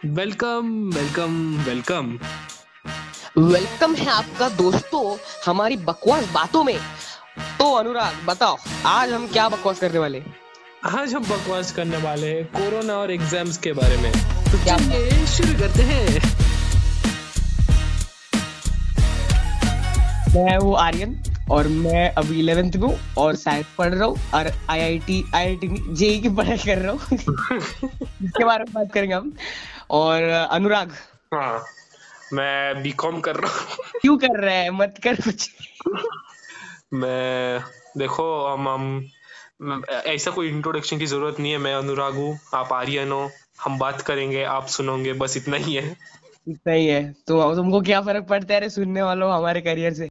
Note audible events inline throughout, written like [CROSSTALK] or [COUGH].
Welcome welcome welcome. Welcome है आपका दोस्तों हमारी बकवास बातों में। तो अनुराग बताओ आज हम क्या बकवास करने वाले आज हम बकवास करने वाले हैं कोरोना और एग्ज़ाम्स के बारे में। तो क्या चलिए शुरू करते हैं। मैं हूँ आर्यन और मैं अभी इलेवेंथ में हूँ और शायद पढ़ रहा हूँ और I I T I I T JEE की पढ़ाई कर रहा हूँ। [LAUGHS] इसके बारे में बात करेंगे हम। और अनुराग। हाँ मैं बीकॉम कर रहा हूँ। क्यों कर रहा है? मत कर कुछ। मैं देखो हम हम ऐसा कोई इंट्रोडक्शन की ज़रूरत नहीं है। मैं अनुराग हूँ आप आर्यन हो हम बात करेंगे आप सुनोगे बस इतना ही है। इतना ही है। तो तुमको क्या फ़र्क पड़ता है रे सुनने वालों हमारे करियर से?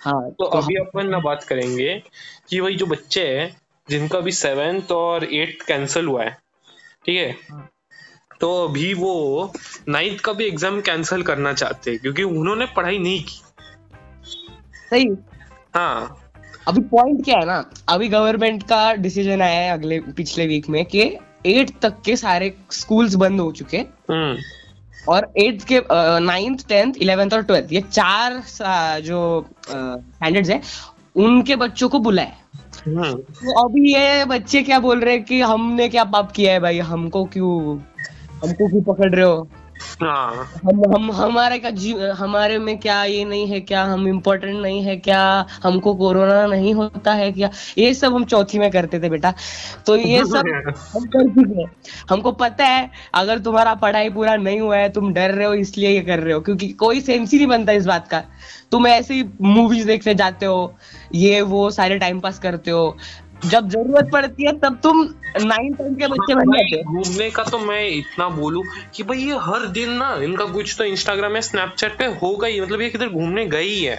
हाँ तो अभी अपन ना बात करेंगे कि वही जो बच्चे हैं जिनका अभी सेवेंथ और एट्थ कैंसिल हुआ है ठीक है? हाँ। तो अभी वो नाइन्थ का भी एग्ज़ाम कैंसिल करना चाहते हैं क्योंकि उन्होंने पढ़ाई नहीं की। सही। हाँ। अभी पॉइंट क्या है ना अभी गवर्नमेंट का डिसीज़न आया है अगले पिछले वीक में कि एट तक के सारे स्कूल्स बंद हो चुके हम्म। और एट्थ के नाइन्थ टेंथ इलेवेंथ और ट्वेल्थ ये चार जो स्टैंडर्ड्स है उनके बच्चों को बुलाए हम्म। तो अभी ये बच्चे क्या बोल रहे हैं कि हमने क्या पाप किया है भाई हमको क्यों हमको क्यों पकड़ रहे हो। हाँ। हम हम हमारे का जी हमारे में क्या ये नहीं है क्या हम इम्पोर्टेंट नहीं है क्या हमको कोरोना नहीं होता है क्या? ये सब हम चौथी में करते थे बेटा। तो ये [LAUGHS] सब हम कर चुके हैं। हमको पता है अगर तुम्हारा पढ़ाई पूरा नहीं हुआ है तुम डर रहे हो इसलिए ये कर रहे हो क्योंकि कोई सेंस ही नहीं बनता इस बात का। तुम ऐसे ही मूवीज़ देखने जाते हो ये वो सारे टाइम पास करते हो। जब ज़रूरत पड़ती है तब तुम नाइन टेंथ के बच्चे बन जाते हो। घूमने का तो मैं इतना बोलूँ कि भाई ये हर दिन ना इनका कुछ तो इंस्टाग्राम या स्नैपचैट पे होगा ही मतलब ये किधर घूमने गई है।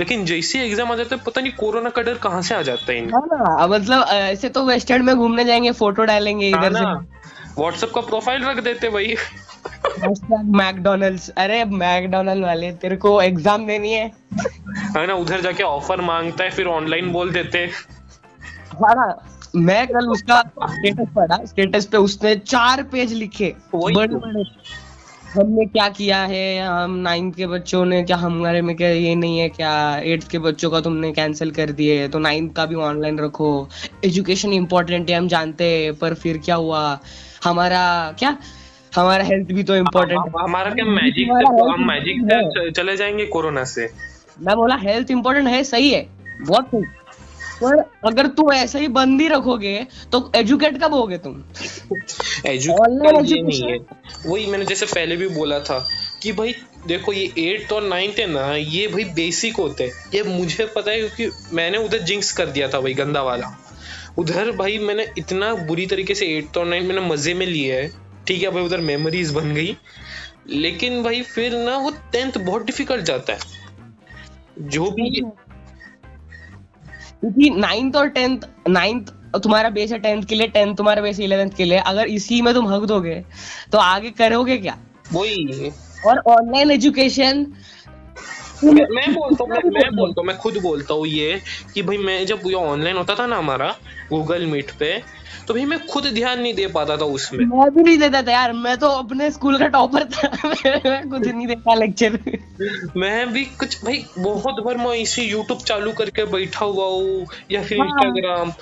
लेकिन जैसे एग्ज़ाम आ जाता है पता नहीं कोरोना का डर कहाँ से आ जाता है इनका। हाँ ना मतलब ऐसे तो वेस्टर्न में घूमने जाएँगे फ़ोटो डालेंगे इधर से। व्हाट्सएप का प्रोफ़ाइल रख देते भाई। मैकडोनल्ड्स अरे मैकडोनल्ड वाले तेरे को एग्ज़ाम देनी है। है ना उधर जाके ऑफ़र माँगता है फिर ऑनलाइन बोल देते हैं। हाँ मैं कल उसका स्टेटस पढ़ा। स्टेटस पे उसने चार पेज लिखे। बड़े तो। बड़े। हमने क्या किया है? हम नाइन्थ के बच्चों ने क्या हमारे में क्या ये नहीं है क्या? एट्थ के बच्चों का तुमने कैंसिल कर दिए। तो नाइन्थ का भी ऑनलाइन रखो। एजुकेशन इम्पोर्टेंट है हम जानते हैं। पर फिर क्या हुआ? हमारा क्या? हमारा हेल्थ भी तो इम्पोर्टेंट हम- हमारा क्या मैजिक से हम मैजिक से चले जाएँगे कोरोना से। मैं बोला हेल्थ इम्पोर्टेंट है सही है। बहुत सही। पर अगर तुम ऐसे ही बंद ही रखोगे तो एजुकेट कब होगे तुम? ये नहीं है। वही मैंने जैसे पहले भी बोला था कि भाई देखो ये एट्थ और नाइन्थ है ना ये भाई बेसिक होते हैं। ये मुझे पता है क्योंकि मैंने उधर जिंक्स कर दिया था भाई गंदा वाला। उधर भाई मैंने इतना बुरी तरीके से एट्थ और नाइन्थ मैंने मज़े में लिए है। ठीक है भाई उधर मेमोरीज बन गई। लेकिन भाई फिर ना वो टेंथ बहुत डिफ़िकल्ट जाता है। जो भी क्योंकि नाइन्थ और टेंथ नाइन्थ तुम्हारा बेस है टेंथ के लिए टेंथ तुम्हारा बेस इलेवेंथ के लिए। अगर इसी में तुम हक दोगे तो आगे करोगे क्या? वही। और ऑनलाइन एजुकेशन मैं मैं बोलता हूँ मैं, मैं बोलता हूँ मैं खुद बोलता हूँ ये कि भाई मैं जब ये ऑनलाइन होता था ना हमारा गूगल मीट पे तो भाई मैं खुद ध्यान नहीं दे पाता था उसमें। मैं भी नहीं देता था यार मैं तो अपने स्कूल का टॉपर था। [LAUGHS] मैं कुछ नहीं देखा लेक्चर मैं भी कुछ भाई बहुत बार मैं इसे यूट्यूब चालू करके बैठा हुआ हूँ या फिर हाँ। इंस्टाग्राम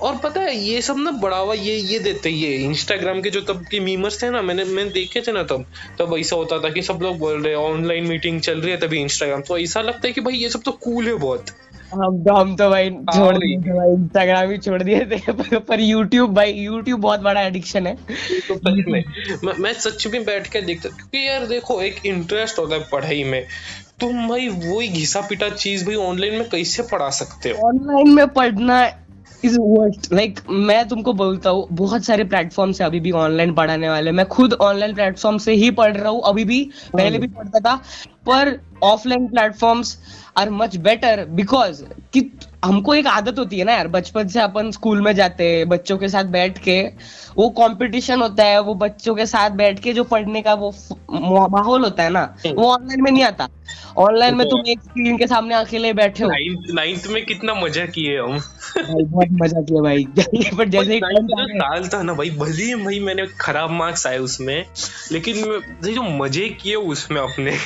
और पता है ये सब ना बढ़ावा ये ये देते ये इंस्टाग्राम के जो तब के मीमर्स थे ना मैंने मैंने देखे थे ना तब। तब ऐसा होता था कि सब लोग बोल रहे ऑनलाइन मीटिंग चल रही है तभी इंस्टाग्राम तो ऐसा लगता है कि भाई ये सब तो कूल है बहुत। हम तो हम तो भाई छोड़ दिए। भाई इंस्टाग्राम ही छोड़ दिए थे। [LAUGHS] पर, पर यूट्यूब भाई यूट्यूब बहुत बड़ा एडिक्शन है। तो सच में। मैं, मैं सच में बैठ के देखता क्योंकि यार देखो एक इंटरेस्ट होता है पढ़ाई में। तुम भाई वही घिसा पिटा चीज़ भाई ऑनलाइन में कैसे पढ़ा सकते हो? ऑनलाइन में पढ़ना इज़ वर्स्ट लाइक मैं तुमको बोलता हूँ बहुत सारे प्लेटफॉर्म से अभी भी ऑनलाइन पढ़ाने वाले। मैं खुद ऑनलाइन प्लेटफॉर्म से ही पढ़ रहा हूँ। अभी भी पहले भी पढ़ता था। पर offline platforms are much better because कि हमको एक आदत होती है ना यार बचपन से अपन स्कूल में जाते हैं बच्चों के साथ बैठ के वो कंपटीशन होता है वो बच्चों के साथ बैठ के जो पढ़ने का वो माहौल होता है ना वो ऑनलाइन में नहीं आता। ऑनलाइन में तुम एक स्क्रीन के सामने अकेले बैठे हो। नाइन्थ में कितना मज़ा किए हम। बहुत मज़ा किया भाई। [LAUGHS] पर जैसे साल था ना भाई भले ही भाई मैंने खराब मार्क्स आए उसमें लेकिन जो मज़े किए उसमें अपने।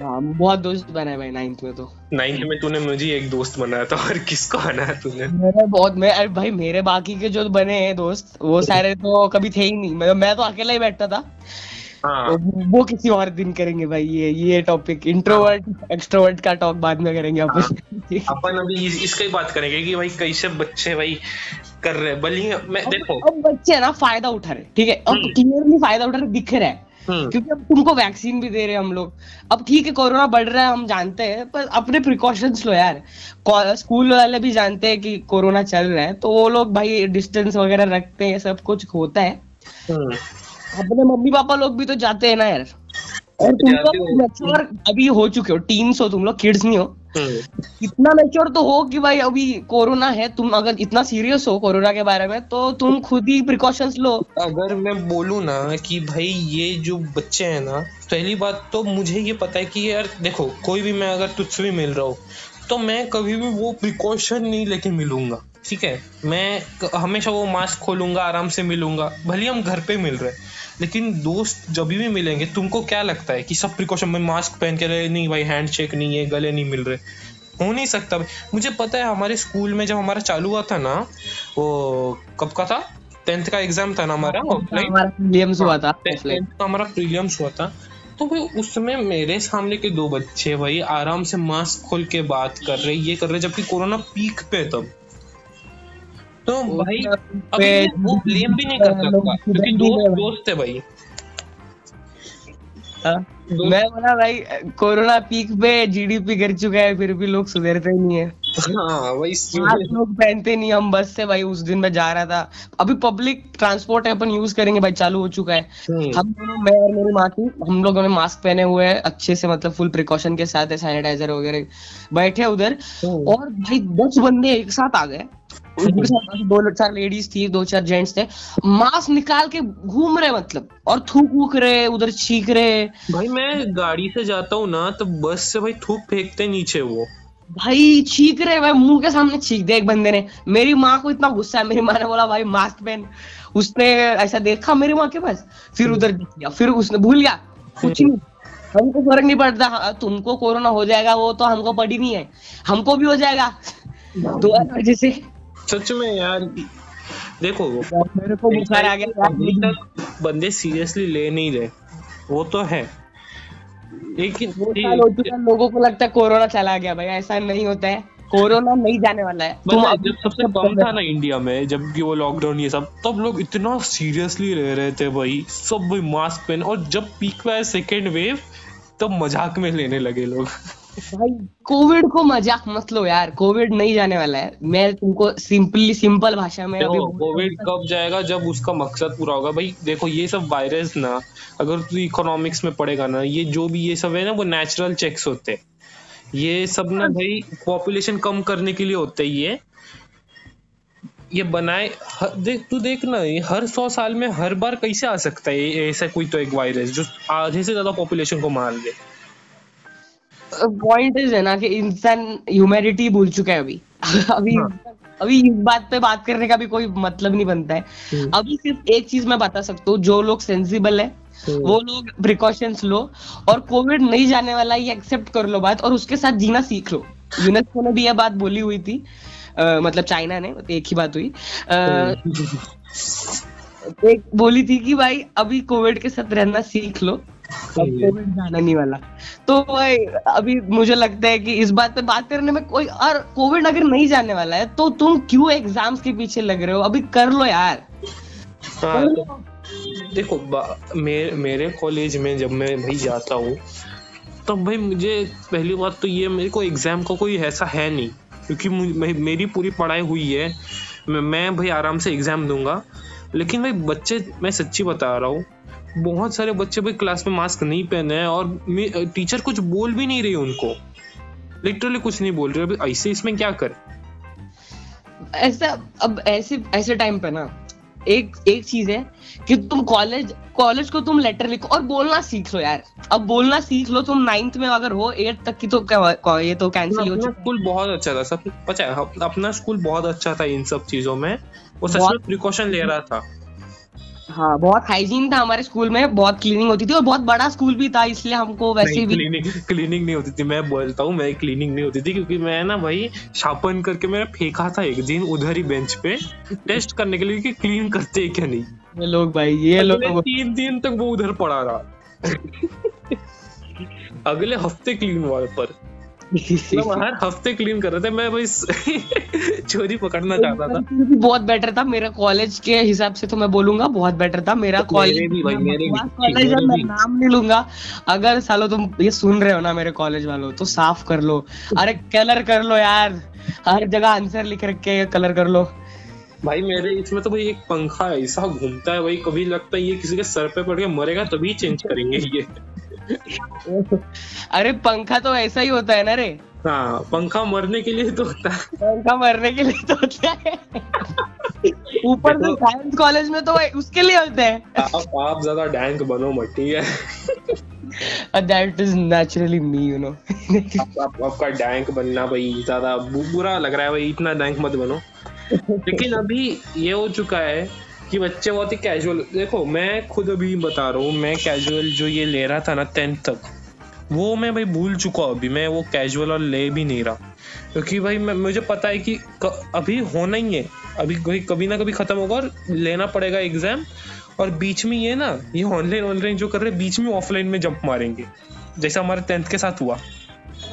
हाँ, बहुत दोस्त बनाए भाई नाइन्थ में तो। नाइन्थ में तूने मुझे एक दोस्त बनाया था और किसको बनाया तूने? मेरे बहुत मैं अरे भाई मेरे बाकी के जो बने हैं दोस्त वो सारे तो कभी थे ही नहीं। मैं, मैं तो अकेला ही बैठता था। हाँ। वो वो किसी और दिन करेंगे भाई ये ये टॉपिक इंट्रोवर्ट एक्सट्रोवर्ट का टॉक बाद में करेंगे अपन। अपन अभी इस, इसका ही बात करेंगे कि भाई कैसे बच्चे भाई कर रहे हैं। ही मैं देखो। अब बच्चे ना फ़ायदा उठा रहे ठीक है? अब हम्म। क्लियरली फ़ायदा उठा रहे दिख रहा है। हम्म, क्योंकि अब तुमको वैक्सीन भी दे रहे हैं हम लोग। अब ठीक है कोरोना बढ़ रहा है हम जानते हैं पर अपने प्रिकॉशंस लो यार। स्कूल वाले भी जानते हैं कि कोरोना चल रहा है तो वो लोग भाई डिस्टेंस वगैरह रखते हैं सब कुछ होता है। हम्म, अपने मम्मी पापा लोग भी तो जाते हैं ना यार। और तुम लोग अभी हो चुके हो टीन्स हो तुम लोग किड्स नहीं हो। हम्म, इतना मेच्योर तो हो कि भाई अभी कोरोना है तुम अगर इतना सीरियस हो कोरोना के बारे में तो तुम खुद ही प्रिकॉशंस लो। अगर मैं बोलू ना कि भाई ये जो बच्चे हैं ना पहली बात तो मुझे ये पता है कि यार देखो कोई भी मैं अगर तुझसे भी मिल रहा हूँ तो मैं कभी भी वो प्रिकॉशन नहीं लेके मिलूँगा। ठीक है? मैं हमेशा वो मास्क खोलूँगा आराम से मिलूँगा। भले हम घर पे मिल रहे हैं लेकिन दोस्त जब भी मिलेंगे तुमको क्या लगता है कि सब प्रिकॉशन में मास्क पहन के रहे नहीं भाई हैंड शेक नहीं है गले नहीं मिल रहे। हो नहीं सकता भाई। मुझे पता है हमारे स्कूल में जब हमारा चालू हुआ था ना वो कब का था? टेंथ का एग्ज़ाम था ना हमारा ऑफलाइन हमारा हुआ था हमारा प्रीलियम्स हुआ था। तो भाई उस समय मेरे सामने के दो बच्चे भाई आराम से मास्क खोल के बात कर रहे ये कर रहे जबकि कोरोना पीक पे तब। तो भाई अभी वो ब्लेम भी नहीं कर सकता क्योंकि दोस्त दोस्त है भाई। हाँ। मैं बोला भाई कोरोना पीक पे जीडीपी गिर चुका है फिर भी लोग सुधरते ही नहीं है। हाँ वही लोग पहनते नहीं हम बस से भाई उस दिन मैं जा रहा था। अभी पब्लिक ट्रांसपोर्ट है अपन यूज़ करेंगे भाई चालू हो चुका है। हम्म, हम दोनों मैं और मेरी माँ की हम लोगों ने मास्क पहने हुए हैं अच्छे से मतलब फुल प्रिकॉशन के साथ है सैनिटाइजर वगैरह बैठे उधर। हम्म। और भाई दस बंदे एक साथ आ गए। [LAUGHS] दो चार लेडीज़ थी दो चार जेंट्स थे। मास्क निकाल के घूम रहे मतलब और थूक वूक रहे उधर छीक रहे। भाई मैं गाड़ी से जाता हूँ ना तो बस से भाई थूक फेंकते नीचे वो। भाई छीक रहे भाई मुँह के सामने छीक दे एक बंदे ने। मेरी माँ को इतना गुस्सा है मेरी माँ ने बोला भाई मास्क पहन। उसने ऐसा देखा मेरी माँ के पास फिर उधर देख फिर उसने भूल गया। कुछ नहीं हमको फ़र्क नहीं पड़ता हाँ, तुमको कोरोना हो जाएगा वो तो हमको पड़ी नहीं है हमको भी हो जाएगा। [LAUGHS] दो वजह से सच में यार देखो मेरे को बुखार आ गया अभी तक बंदे सीरियसली ले नहीं रहे वो तो है। लेकिन लोगों को लगता है कोरोना चला गया भाई ऐसा नहीं होता है। कोरोना नहीं जाने वाला है। तुम जब सबसे कम था ना इंडिया में जब कि वो लॉकडाउन ये सब तब लोग इतना सीरियसली रह रहे थे भाई सब भाई मास्क पहन और जब पीक पे आया सेकेंड वेव तब मज़ाक में लेने लगे लोग। भाई कोविड को मज़ाक मत लो यार कोविड नहीं जाने वाला है। मैं तुमको सिंपली सिंपल भाषा में अभी कोविड कब जाएगा जब उसका मकसद पूरा होगा? भाई देखो ये सब वायरस ना अगर तू इकोनॉमिक्स में पढ़ेगा ना ये जो भी ये सब है ना वो नेचुरल चेक्स होते हैं। ये सब ना भाई पॉपुलेशन कम करने के लिए होते हैं ये। ये बनाए ह- देख तू देख ना ये हर सौ साल में हर बार कैसे आ सकता है? ऐसा कोई तो एक वायरस जो आधे से ज़्यादा पॉपुलेशन को मार दे। पॉइंट इज़ है ना कि इंसान ह्यूमैनिटी भूल चुका है अभी [LAUGHS] अभी हाँ। अभी इस बात पे बात करने का भी कोई मतलब नहीं बनता है हम्म। अभी सिर्फ़ एक चीज़ मैं बता सकता हूँ जो लोग सेंसिबल है हम्म। वो लोग प्रिकॉशंस लो और कोविड नहीं जाने वाला ये एक्सेप्ट कर लो बात और उसके साथ जीना सीख लो यूनेस्को ने भी यह बात बोली हुई थी अ, मतलब चाइना ने एक ही बात हुई अ, एक बोली थी कि भाई अभी कोविड के साथ रहना सीख लो हम्म। जाने नहीं वाला। तो भाई अभी मुझे लगता है कि इस बात पे बात करने में कोई और कोविड अगर नहीं जाने वाला है तो तुम क्यों एग्ज़ाम्स के पीछे लग रहे हो? अभी कर लो यार। हाँ तो देखो मे, मेरे कॉलेज में जब मैं भाई जाता हूँ तब भाई मुझे पहली बात तो ये मेरे को एग्ज़ाम का कोई ऐसा है नहीं क्योंकि मेरी पूरी पढ़ाई हुई है। मैं भाई आराम से एग्ज़ाम दूँगा। लेकिन भाई बच्चे मैं सच्ची बता रहा हूँ बहुत सारे बच्चे भाई क्लास में मास्क नहीं पहने हैं और टीचर कुछ बोल भी नहीं रही उनको। लिटरली कुछ नहीं बोल रही। अभी ऐसे इसमें क्या कर? ऐसा अब ऐसे ऐसे टाइम पे ना एक एक चीज़ है कि तुम कॉलेज कॉलेज को तुम लेटर लिखो और बोलना सीख लो यार। अब बोलना सीख लो तुम नाइन्थ में अगर हो एट तक की तो ये तो कैंसिल हो चुका स्कूल बहुत अच्छा था सब पता है अपना स्कूल बहुत अच्छा था इन सब चीज़ों में। वो सच में प्रिकॉशन ले रहा था। हाँ बहुत हाइजीन था हमारे स्कूल में बहुत क्लीनिंग होती थी और बहुत बड़ा स्कूल भी था इसलिए हमको वैसे भी क्लीनिंग क्लीनिंग नहीं होती थी मैं बोलता हूँ मैं क्लीनिंग नहीं होती थी क्योंकि मैं ना भाई शापन करके मैंने फेंका था एक दिन उधर ही बेंच पे टेस्ट करने के लिए कि क्लीन करते क्या नहीं। ये लोग भाई ये लोग तीन दिन तक वो उधर पड़ा रहा। [LAUGHS] अगले हफ़्ते क्लीन हुआ पर [LAUGHS] मतलब हर हफ़्ते क्लीन कर रहे थे मैं भाई [LAUGHS] चोरी पकड़ना चाहता था। बहुत बेटर था मेरा कॉलेज के हिसाब से तो मैं बोलूँगा बहुत बेटर था मेरा कॉलेज कॉलेज मैं नाम नहीं लूँगा। अगर सालो तुम ये सुन रहे हो ना मेरे कॉलेज वालों तो साफ़ कर लो। अरे कलर कर लो यार हर जगह आंसर लिख रखे कलर कर लो। भाई मेरे इसमें तो भाई एक पंखा ऐसा घूमता है भाई कभी लगता है ये किसी के सर पे पड़ के मरेगा तभी चेंज करेंगे ये। अरे पंखा तो ऐसा ही होता है ना रे। हाँ पंखा मरने के लिए तो होता है। पंखा मरने के लिए तो होता है। ऊपर से साइंस कॉलेज में तो उसके लिए होता है। आप आप ज़्यादा डैंक बनो मत ठीक है that is naturally me you know आपका डैंक बनना भाई ज़्यादा बुरा लग रहा है भाई इतना डैंक मत बनो। [LAUGHS] लेकिन अभी ये हो चुका है कि बच्चे बहुत ही कैजुअल देखो, मैं खुद अभी बता रहा हूँ, मैं कैजुअल जो ये ले रहा था ना टेंथ तक, वो मैं भाई भूल चुका हूँ अभी। मैं वो कैजुअल और ले भी नहीं रहा। क्योंकि भाई मैं मुझे पता है कि अभी होना ही है। अभी कोई कभी ना कभी खत्म होगा और लेना पड़ेगा एग्ज़ाम और बीच में ये ना, ये ऑनलाइन ऑनलाइन जो कर रहे बीच में ऑफलाइन में जंप मारेंगे। जैसा हमारे टेंथ के साथ हुआ।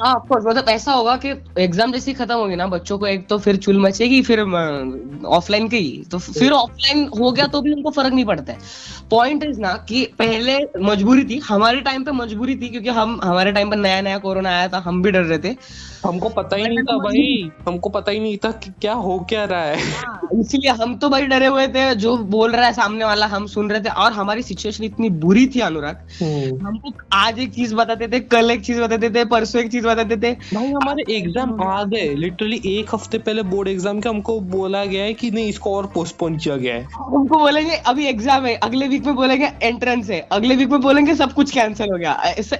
हाँ मतलब ऐसा होगा कि एग्ज़ाम जैसी खत्म होगी ना, बच्चों को एक तो फिर चुल मचेगी, फिर ऑफलाइन के ही तो फिर ऑफलाइन हो गया तो भी उनको फ़र्क नहीं पड़ता है। पॉइंट इज़ ना कि पहले मजबूरी थी, हमारे टाइम पे मजबूरी थी, क्योंकि हम, हमारे टाइम पर नया नया कोरोना आया था, हम भी डर रहे थे। हमको पता ही नहीं था भाई। हमको पता ही नहीं था कि क्या हो क्या रहा है। हाँ, इसलिए हम तो भाई डरे हुए थे जो बोल रहा है सामने वाला हम सुन रहे थे। और हमारी सिचुएशन इतनी बुरी थी अनुराग। हम्म। हमको आज एक चीज़ बताते थे कल एक चीज़ बताते थे परसों एक चीज़ बताते थे। भाई हमारे एग्ज़ाम आ गए। लिटरली एक हफ़्ते पहले बोर्ड एग्ज़ाम के हमको बोला गया है कि नहीं इसको और पोस्टपोन किया गया है। हमको बोलेंगे अभी एग्ज़ाम है। अगले वीक में बोलेंगे एंट्रेंस है। अगले वीक में बोलेंगे सब कुछ कैंसिल हो गया।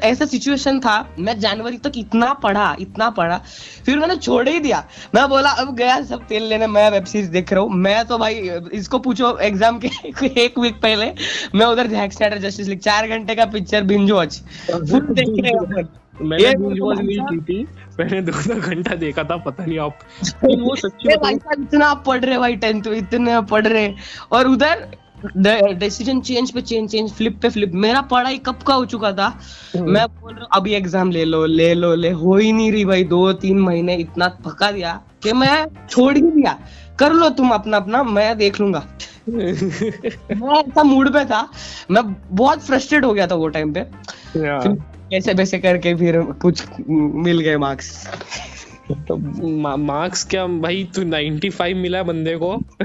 ऐसा सिचुएशन था। मैं जनवरी तक इतना पढ़ा इतना पढ़ा। पड़ा। फिर मैंने छोड़ ही दिया। मैं बोला अब गया सब तेल लेने मैं वेब सीरीज़ देख रहा हूँ। मैं तो भाई इसको पूछो एग्ज़ाम के [LAUGHS] एक वीक पहले मैं उधर जैक स्नाइडर जस्टिस लीग चार घंटे का पिक्चर बिंज वॉच फुल देख रहे मैंने बिंज वॉच नहीं की थी। मैंने दो दो घंटा देखा था पता नहीं आप [LAUGHS] वो सच्ची इतना पढ़ रहे भाई टेंथ इतने पढ़ रहे। और उधर डिसीज़न चेंज पे चेंज चेंज फ्लिप पे फ्लिप मेरा पढ़ाई कब का हो चुका था? हम्म। मैं बोल रहा अभी एग्ज़ाम ले लो ले लो ले। हो ही नहीं रही भाई दो तीन महीने इतना पका दिया कि मैं छोड़ ही दिया। कर लो तुम अपना अपना मैं देख लूँगा। [LAUGHS] मैं ऐसा मूड पे था मैं बहुत फ्रस्ट्रेट हो गया था वो टाइम पे। कैसे वैसे करके फिर कुछ मिल गए मार्क्स तो मार्क्स क्या भाई तू 95 मिला बंदे को? [LAUGHS]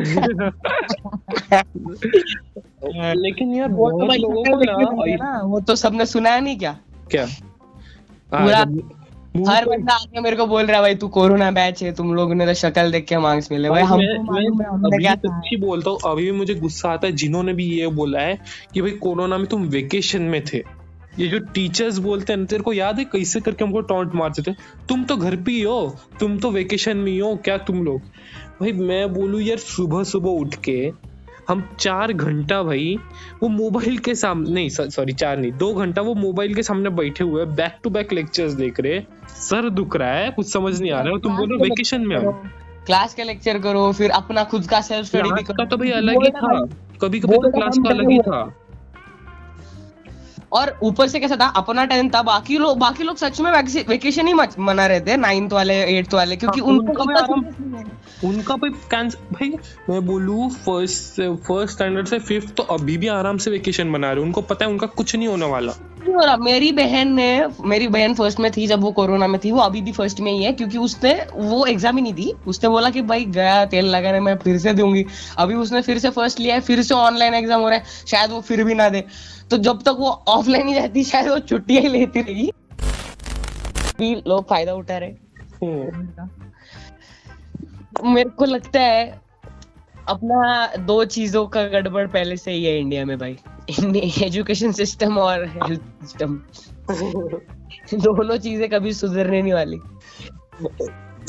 लेकिन यार वो तो भाई लोगों को ना वो तो सबने सुना है नहीं क्या? क्या? पूरा हर बंदा आके मेरे को बोल रहा है भाई तू कोरोना बैच है तुम लोगों ने तो शक्ल देख के मार्क्स मिले। भाई हम सच्ची बोलता हूँ अभी भी मुझे गुस्सा आता है जिन्होंने भी ये बोला है कि भाई कोरोना में तुम वेकेशन में थे। ये जो टीचर्स बोलते हैं तेरे को याद है कैसे करके हमको टॉन्ट मारते थे? तुम तो घर पे ही हो तुम तो वेकेशन में हो क्या तुम लोग? भाई मैं बोलू यार सुबह सुबह उठ के हम चार घंटा भाई वो मोबाइल के सामने नहीं सॉरी चार नहीं दो घंटा वो मोबाइल के सामने बैठे हुए बैक टू बैक लेक्चर्स देख रहे सर दुख रहा है कुछ समझ नहीं आ रहा है तुम बोलो वेकेशन में आओ। क्लास का लेक्चर करो फिर अपना खुद का सेल्फ स्टडी भी करो। तो भाई अलग ही था। कभी कभी तो क्लास का अलग ही था। और ऊपर से कैसा था अपना टाइम था बाकी लोग बाकी लोग सच में वेकेशन ही मना रहे थे नाइन्थ वाले एट्थ वाले क्योंकि हाँ, उनको उनका भाई भाई मैं बोलू फ़र्स्ट फ़र्स्ट स्टैंडर्ड से फिफ्थ तो अभी भी आराम से वेकेशन मना रहे उनको पता है उनका कुछ नहीं होने वाला। हो रहा। मेरी बहन ने, मेरी बहन फ़र्स्ट में थी जब वो कोरोना में थी, वो अभी भी फ़र्स्ट में ही है, क्योंकि उसने वो एग्ज़ाम ही नहीं दी। उसने बोला कि भाई, गया, तेल लगाने मैं फिर से दूँगी। अभी उसने फिर से फ़र्स्ट लिया है, फिर से ऑनलाइन एग्ज़ाम हो रहा है। शायद वो फिर भी ना दे। तो जब तक वो ऑफलाइन ही रहती, शायद वो छुट्टियाँ ही लेती रहेगी। भी लोग फ़ायदा उठा रहे मेरे को लगता है, अपना दो चीज़ों का गड़बड़ पहले से ही है इंडिया में भाई। एजुकेशन सिस्टम और हेल्थ सिस्टम [LAUGHS] दोनों चीज़ें कभी सुधरने नहीं वाली.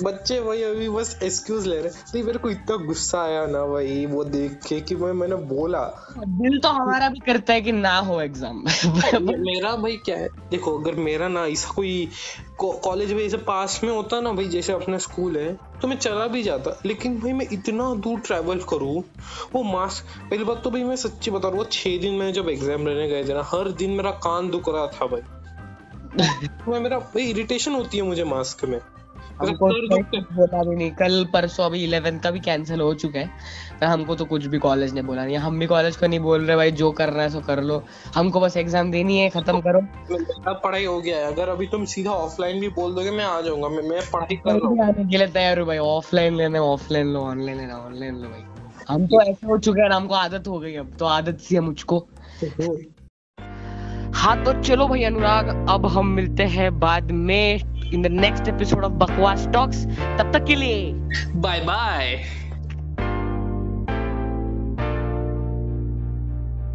बच्चे भाई अभी बस एक्सक्यूज ले रहे नहीं मेरे को इतना गुस्सा आया ना भाई वो देख के कि मैं मैंने बोला। दिल तो हमारा भी करता है कि ना हो एग्ज़ाम मेरा भाई क्या है? देखो अगर मेरा ना ऐसा कोई कॉलेज में ऐसे पास में होता ना भाई जैसे अपना स्कूल है तो मैं चला भी जाता। लेकिन भाई मैं इतना दूर ट्रैवल करूँ वो मास्क पहली बात तो भाई मैं सच्ची बता रहा हूँ छह दिन में जब एग्ज़ाम लेने गए थे ना हर दिन मेरा कान दुख रहा था भाई। [LAUGHS] मैं मेरा भाई इरिटेशन होती है मुझे मास्क में। हमको है- बोला भी नहीं। कल परसों अभी इलेवेंथ का भी कैंसिल हो चुका है। पर हमको तो कुछ भी कॉलेज ने बोला नहीं। हम भी कॉलेज को नहीं बोल रहे भाई जो करना है सो कर लो। हमको बस एग्ज़ाम देनी है खत्म करो। मेरा पढ़ाई हो गया है। अगर अभी तुम सीधा ऑफलाइन भी बोल दोगे मैं आ जाऊँगा। मैं मैं पढ़ाई कर रहा हूँ। आने के लिए तैयार हूँ भाई। ऑफलाइन लेना ऑफलाइन लो ऑनलाइन लेना ऑनलाइन लो भाई। हम तो ऐसे हो चुके हैं हमको आदत हो गई अब। तो आदत सी है मुझको। हाँ तो चलो भाई अनुराग, अब हम मिलते हैं बाद में in the next episode of Bakwaas talks तब तक के लिए बाय बाय